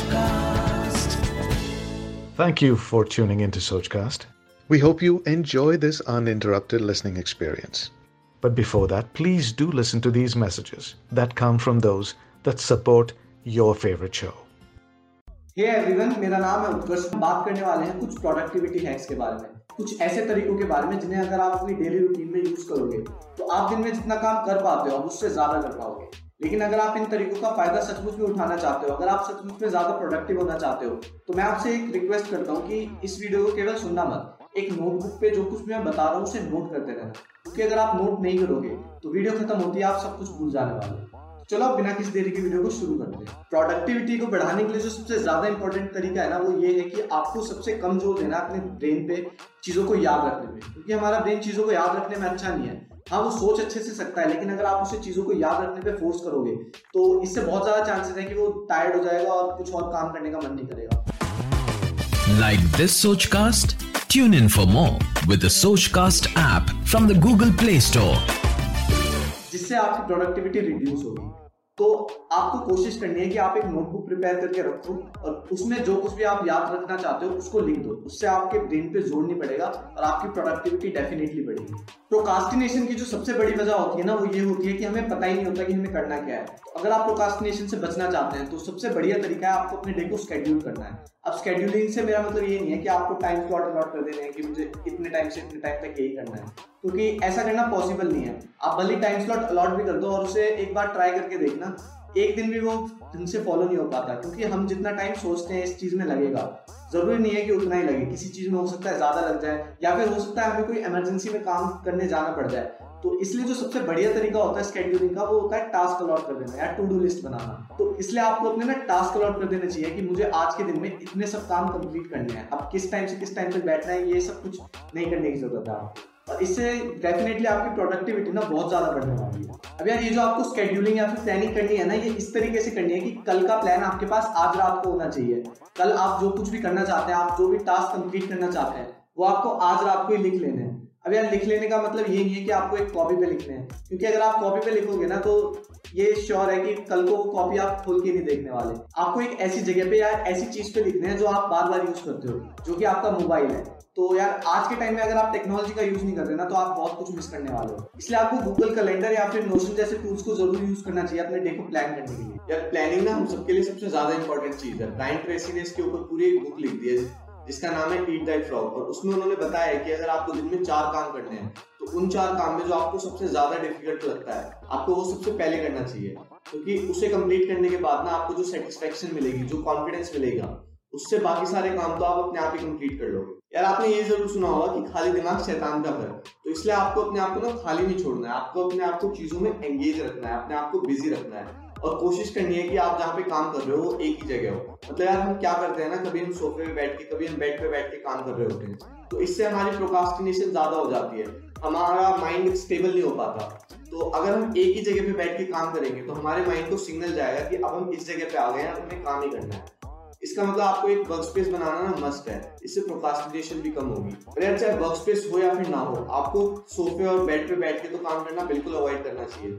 Sochcast. Thank you for tuning into Sochcast. We hope you enjoy this uninterrupted listening experience. But before that, please do listen to these messages that come from those that support your favorite show. Hey hey everyone मेरा नाम है उत्कर्ष बात करने वाले हैं कुछ productivity hacks के बारे में कुछ ऐसे तरीकों के बारे में जिन्हें अगर आप अपनी डेली रूटीन में यूज करोगे तो आप दिन में जितना काम कर पाते हो आप उससे ज्यादा कर पाओगे लेकिन अगर आप इन तरीकों का फ़ायदा सचमुच में उठाना चाहते हो, अगर आप सचमुच में ज़्यादा प्रोडक्टिव होना चाहते हो तो मैं आपसे एक रिक्वेस्ट करता हूँ कि इस वीडियो को केवल सुनना मत। एक नोटबुक पे जो कुछ मैं बता रहा हूँ, उसे नोट करते रहना। क्योंकि अगर आप नोट नहीं करोगे तो वीडियो खत्म होती है आप सब कुछ भूल जाने वाले चलो अब बिना किसी देरी की वीडियो को शुरू करते हैं। प्रोडक्टिविटी को बढ़ाने के लिए जो सबसे ज़्यादा इंपॉर्टेंट तरीका है ना, वो ये है कि आपको सबसे कम ज़ोर देना अपने ब्रेन पे चीज़ों को याद रखने में। क्योंकि हमारा ब्रेन चीज़ों को याद रखने में अच्छा नहीं है। हाँ वो सोच अच्छे से सकता है लेकिन अगर आप उसे चीज़ों को याद रखने पे फोर्स करोगे तो इससे बहुत ज़्यादा चांसेस है कि वो टायर्ड हो जाएगा और कुछ और काम करने का मन नहीं करेगा। Like this SochCast tune in for more with SochCast app from the Google Play Store जिससे आपकी प्रोडक्टिविटी रिड्यूस होगी। तो आपको कोशिश करनी है कि आप एक नोटबुक प्रिपेयर करके रखो और उसमें जो कुछ भी आप याद रखना चाहते हो, उसको लिख दो। उससे आपके ब्रेन पे ज़ोर नहीं पड़ेगा और आपकी प्रोडक्टिविटी डेफिनेटली बढ़ेगी। प्रोकास्टिनेशन की जो सबसे बड़ी वजह होती है ना, वो ये होती है कि हमें पता ही नहीं होता कि हमें करना क्या है। तो अगर आप प्रोकास्टिनेशन से बचना चाहते हैं तो सबसे बढ़िया तरीका है आपको अपने डे को स्केड्यूल करना है। अब स्केड्यूलिंग से मेरा मतलब ये नहीं है कि आपको टाइम स्लॉट अलॉट कर देने हैं कि मुझे इतने टाइम से इतने टाइम तक यही करना है। क्योंकि ऐसा करना पॉसिबल नहीं है। आप भले टाइम स्लॉट अलॉट भी कर दो और उसे एक बार ट्राई करके देखना। एक दिन भी वो ढंग से फॉलो नहीं हो पाता, क्योंकि हम जितना टाइम सोचते हैं इस चीज़ में लगेगा। ज़रूरी नहीं है कि उतना ही लगे। किसी चीज़ में हो सकता है ज़्यादा लग जाए, या फिर हो सकता है हमें कोई इमरजेंसी में काम करने जाना पड़ जाए। तो इसलिए जो सबसे बढ़िया तरीका होता है स्केड्यूलिंग का, वो होता है टास्क अलॉट कर देना या टू डू लिस्ट बनाना। तो इसलिए आपको अपने ना टास्क अलॉट कर देना चाहिए कि मुझे आज के दिन में इतने सब काम कंप्लीट करने हैं। अब किस टाइम से किस टाइम तक बैठना है, ये सब कुछ नहीं करने की ज़रूरत है आपको। इससे डेफिनेटली आपकी प्रोडक्टिविटी ना बहुत ज़्यादा बढ़ने वाली है। अब यार ये जो आपको स्केड्यूलिंग या फिर प्लानिंग करनी है ना, ये इस तरीके से करनी है कि कल का प्लान आपके पास आज रात को होना चाहिए। कल आप जो कुछ भी करना चाहते हैं, आप जो भी टास्क कंप्लीट करना चाहते हैं, वो आपको आज रात को ही लिख लेना हैं। अब यार लिख लेने का मतलब ये नहीं है कि आपको एक कॉपी पे लिखने हैं। क्योंकि अगर आप कॉपी पे लिखोगे ना तो ये श्योर है कि कल को वो कॉपी आप खोल के नहीं देखने वाले। आपको एक ऐसी जगह पे या ऐसी चीज़ पे लिखने हैं जो आप बार बार यूज़ करते हो, जो कि आपका मोबाइल है। तो यार, आज के टाइम में अगर आप टेक्नोलॉजी का यूज़ नहीं कर रहे ना तो आप बहुत कुछ मिस करने वाले हो। इसलिए आपको गूगल कैलेंडर या फिर नोशन जैसे टूल्स को ज़रूर यूज़ करना चाहिए अपने डे को प्लान करने के लिए। यार प्लानिंग ना हम सबके लिए सबसे ज़्यादा इंपॉर्टेंट चीज़ है। ब्राइन ट्रेसी ने इसके ऊपर पूरी एक बुक लिख दी है। जिसका नाम है ईट दैट फ्रॉग और उसमें उन्होंने बताया कि अगर आपको दिन में चार काम करने हैं तो उन चार काम में जो आपको सबसे ज़्यादा डिफ़िकल्ट लगता है, आपको वो सबसे पहले करना चाहिए। क्योंकि तो उसे कंप्लीट करने के बाद ना आपको जो सेटिस्फेक्शन मिलेगी, जो कॉन्फिडेंस मिलेगा, उससे बाकी सारे काम तो आप अपने आप ही कंप्लीट कर लोगे। यार, आपने ये ज़रूर सुना होगा कि खाली दिमाग शैतान का घर तो इसलिए आपको अपने आप को ना खाली नहीं छोड़ना है, आपको अपने आप को चीज़ों में एंगेज रखना है, अपने आप को बिज़ी रखना है। और कोशिश करनी है कि आप जहाँ पे काम कर रहे हो एक ही जगह हो। मतलब यार हम क्या करते हैं ना, कभी हम सोफे पे बैठ के, कभी हम बेड पे बैठ के काम कर रहे होते हैं। तो इससे हमारी प्रोकास्टिनेशन ज़्यादा हो जाती है। हमारा माइंड स्टेबल नहीं हो पाता। तो अगर हम एक ही जगह पे बैठ के काम करेंगे तो हमारे माइंड को सिग्नल जाएगा कि अब हम इस जगह पे आ गए हैं हमें काम ही करना है। इसका मतलब आपको एक वर्क स्पेस बनाना ना मस्ट है। इससे प्रोकास्टिनेशन भी कम होगी। और यार, चाहे वर्क स्पेस हो या फिर ना हो, आपको सोफे और बेड पे बैठ के तो काम करना बिल्कुल अवॉइड करना चाहिए।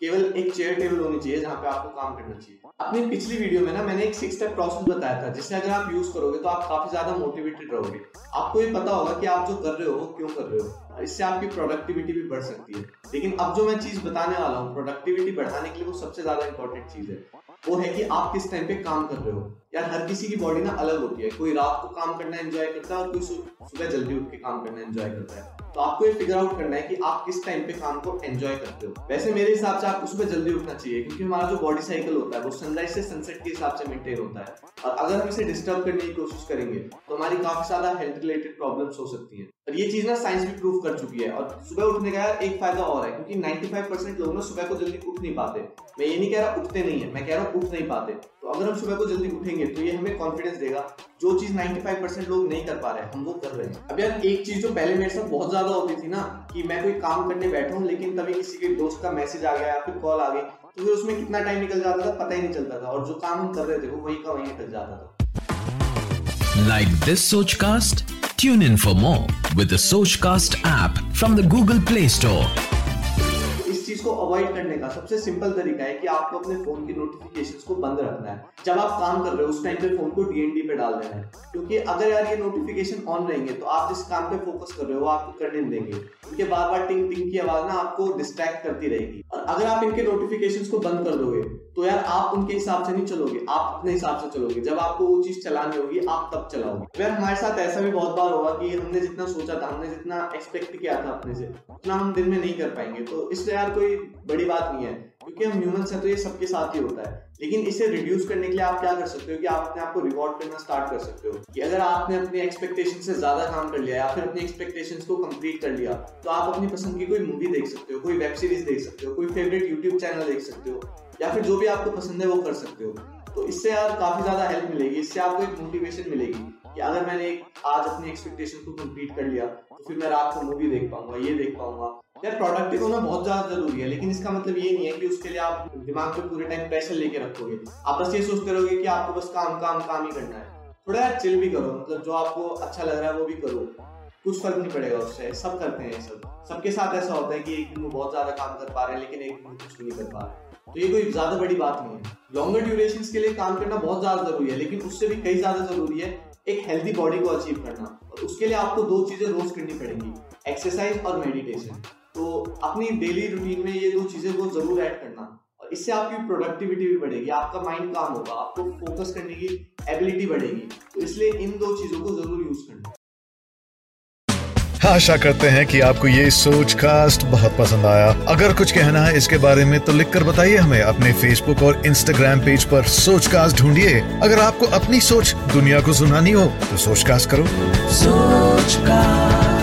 केवल एक चेयर टेबल होनी चाहिए जहाँ पे आपको काम करना चाहिए। अपनी पिछली वीडियो में ना मैंने एक सिक्स स्टेप प्रोसेस बताया था जिसे अगर आप यूज़ करोगे तो आप काफ़ी ज़्यादा मोटिवेटेड रहोगे। आपको ये पता होगा कि आप जो कर रहे हो, वो क्यों कर रहे हो इससे आपकी प्रोडक्टिविटी भी बढ़ सकती है। लेकिन अब जो मैं चीज़ बताने वाला हूँ प्रोडक्टिविटी बढ़ाने के लिए वो सबसे ज़्यादा इंपॉर्टेंट चीज़ है। वो है कि आप किस टाइम पे काम कर रहे हो। यार, हर किसी की बॉडी ना अलग होती है। कोई रात को काम करना एंजॉय करता है और कोई सुबह जल्दी उठ के काम करना एंजॉय करता है। तो आपको ये फिगर आउट करना है कि आप किस टाइम पे काम को एंजॉय करते हो। वैसे मेरे हिसाब से आपको सुबह जल्दी उठना चाहिए, क्योंकि हमारा जो बॉडी साइकिल होता है, वो सनराइज से सनसेट के हिसाब से मेंटेन होता है। और अगर हम इसे डिस्टर्ब करने की कोशिश करेंगे तो हमारी काफ़ी ज़्यादा हेल्थ रिलेटेड प्रॉब्लम हो सकती हैं। और ये चीज़ ना साइंस भी प्रूव कर चुकी है। और सुबह उठने का एक फ़ायदा और है, क्योंकि 95 परसेंट लोग ना सुबह को जल्दी उठ नहीं पाते। मैं ये नहीं कह रहा उठते नहीं है, मैं कह रहा हूँ उठ नहीं पाते। तो अगर हम सुबह को जल्दी उठेंगे तो ये हमें कॉन्फिडेंस देगा। जो चीज़ 95 परसेंट लोग नहीं कर पा रहे, हम वो कर रहे हैं। अब यार एक चीज़ जो पहले मेरे साथ बहुत ज़्यादा होती थी ना, कि मैं कोई काम करने बैठा हूँ, लेकिन तभी किसी के दोस्त का मैसेज आ गया या फिर कॉल आ गई तो फिर उसमें कितना टाइम निकल जाता था, पता ही नहीं चलता था। और जो काम हम कर रहे थे, वो वही का वही निकल जाता था। Like this Sochcast? Tune in for more with the Sochcast app from the Google Play Store. चीज़ को अवॉइड करने का सबसे सिंपल तरीका है कि आपको अपने फ़ोन की नोटिफिकेशंस को बंद रखना है। जब आप काम कर रहे हो, उस टाइम पे फ़ोन को डीएनडी पे डाल देना है। क्योंकि अगर यार ये नोटिफिकेशन ऑन रहेंगे तो आप जिस काम पे फोकस कर रहे हो आपको करने देंगे। इनके बार बार टिंग टिंग की आवाज़ ना आपको डिस्ट्रैक्ट करती रहेगी। और अगर आप इनके नोटिफिकेशन को बंद कर दोगे तो यार आप उनके हिसाब से नहीं चलोगे, आप अपने हिसाब से चलोगे। जब आपको वो चीज़ चलानी होगी, आप तब चलाओगे। यार हमारे साथ ऐसा भी बहुत बार होगा कि हमने जितना सोचा था, हमने जितना एक्सपेक्ट किया था अपने से, उतना हम दिन में नहीं कर पाएँगे। तो इसलिए यार कोई बड़ी बात नहीं है, क्योंकि हम ह्यूमंस हैं तो ये सबके साथ ही होता है। लेकिन इसे रिड्यूस करने के लिए आप क्या कर सकते हो कि आप अपने आप को रिवॉर्ड करना स्टार्ट कर सकते हो कि अगर आपने अपनी एक्सपेक्टेशन से ज़्यादा काम कर लिया या फिर अपनी एक्सपेक्टेशंस को कंप्लीट कर लिया तो आप अपनी पसंद की कोई मूवी देख सकते हो, कोई वेब सीरीज़ देख सकते हो, कोई फेवरेट यूट्यूब चैनल देख सकते हो, या फिर जो भी आपको पसंद है वो कर सकते हो। तो इससे यार काफ़ी ज़्यादा हेल्प मिलेगी, इससे आपको एक मोटिवेशन मिलेगी कि अगर मैंने एक आज अपनी एक्सपेक्टेशन को कंप्लीट कर लिया तो फिर मैं रात को मूवी देख पाऊँगा, ये देख पाऊँगा यार प्रोडक्टिव होना बहुत ज़्यादा ज़रूरी है, लेकिन इसका मतलब ये नहीं है कि उसके लिए आप दिमाग पे पूरे टाइम प्रेशर लेके रखोगे। आप बस ये सोचते रहोगे कि आपको बस काम काम काम ही करना है। थोड़ा यार चिल भी करो मतलब जो आपको अच्छा लग रहा है वो भी करो। कुछ फ़र्क नहीं पड़ेगा उससे, सब करते हैं सब। सबके साथ ऐसा होता है कि एक दिन वो बहुत ज़्यादा काम कर पा रहे हैं, लेकिन एक दिन कुछ नहीं कर पा रहे तो ये कोई ज़्यादा बड़ी बात नहीं है। लॉन्गर ड्यूरेशन के लिए काम करना बहुत ज़्यादा ज़रूरी है, लेकिन उससे भी कई ज़्यादा ज़रूरी है एक हेल्दी बॉडी को अचीव करना। और उसके लिए आपको दो चीज़ें रोज करनी पड़ेंगी एक्सरसाइज और मेडिटेशन तो अपनी डेली रूटीन में ये दो चीज़ें को ज़रूर ऐड करना। और इससे आपकी प्रोडक्टिविटी भी बढ़ेगी आपका माइंड काम होगा आपको फोकस करने की एबिलिटी बढ़ेगी। तो इसलिए इन दो चीज़ों को ज़रूर यूज़ करना। आशा करते हैं कि आपको ये सोच कास्ट बहुत पसंद आया। अगर कुछ कहना है इसके बारे में तो लिखकर बताइए हमें अपने फेसबुक और इंस्टाग्राम पेज पर सोच कास्ट ढूंढिए। अगर आपको अपनी सोच दुनिया को सुनानी हो तो सोच कास्ट करो। सोच कास्ट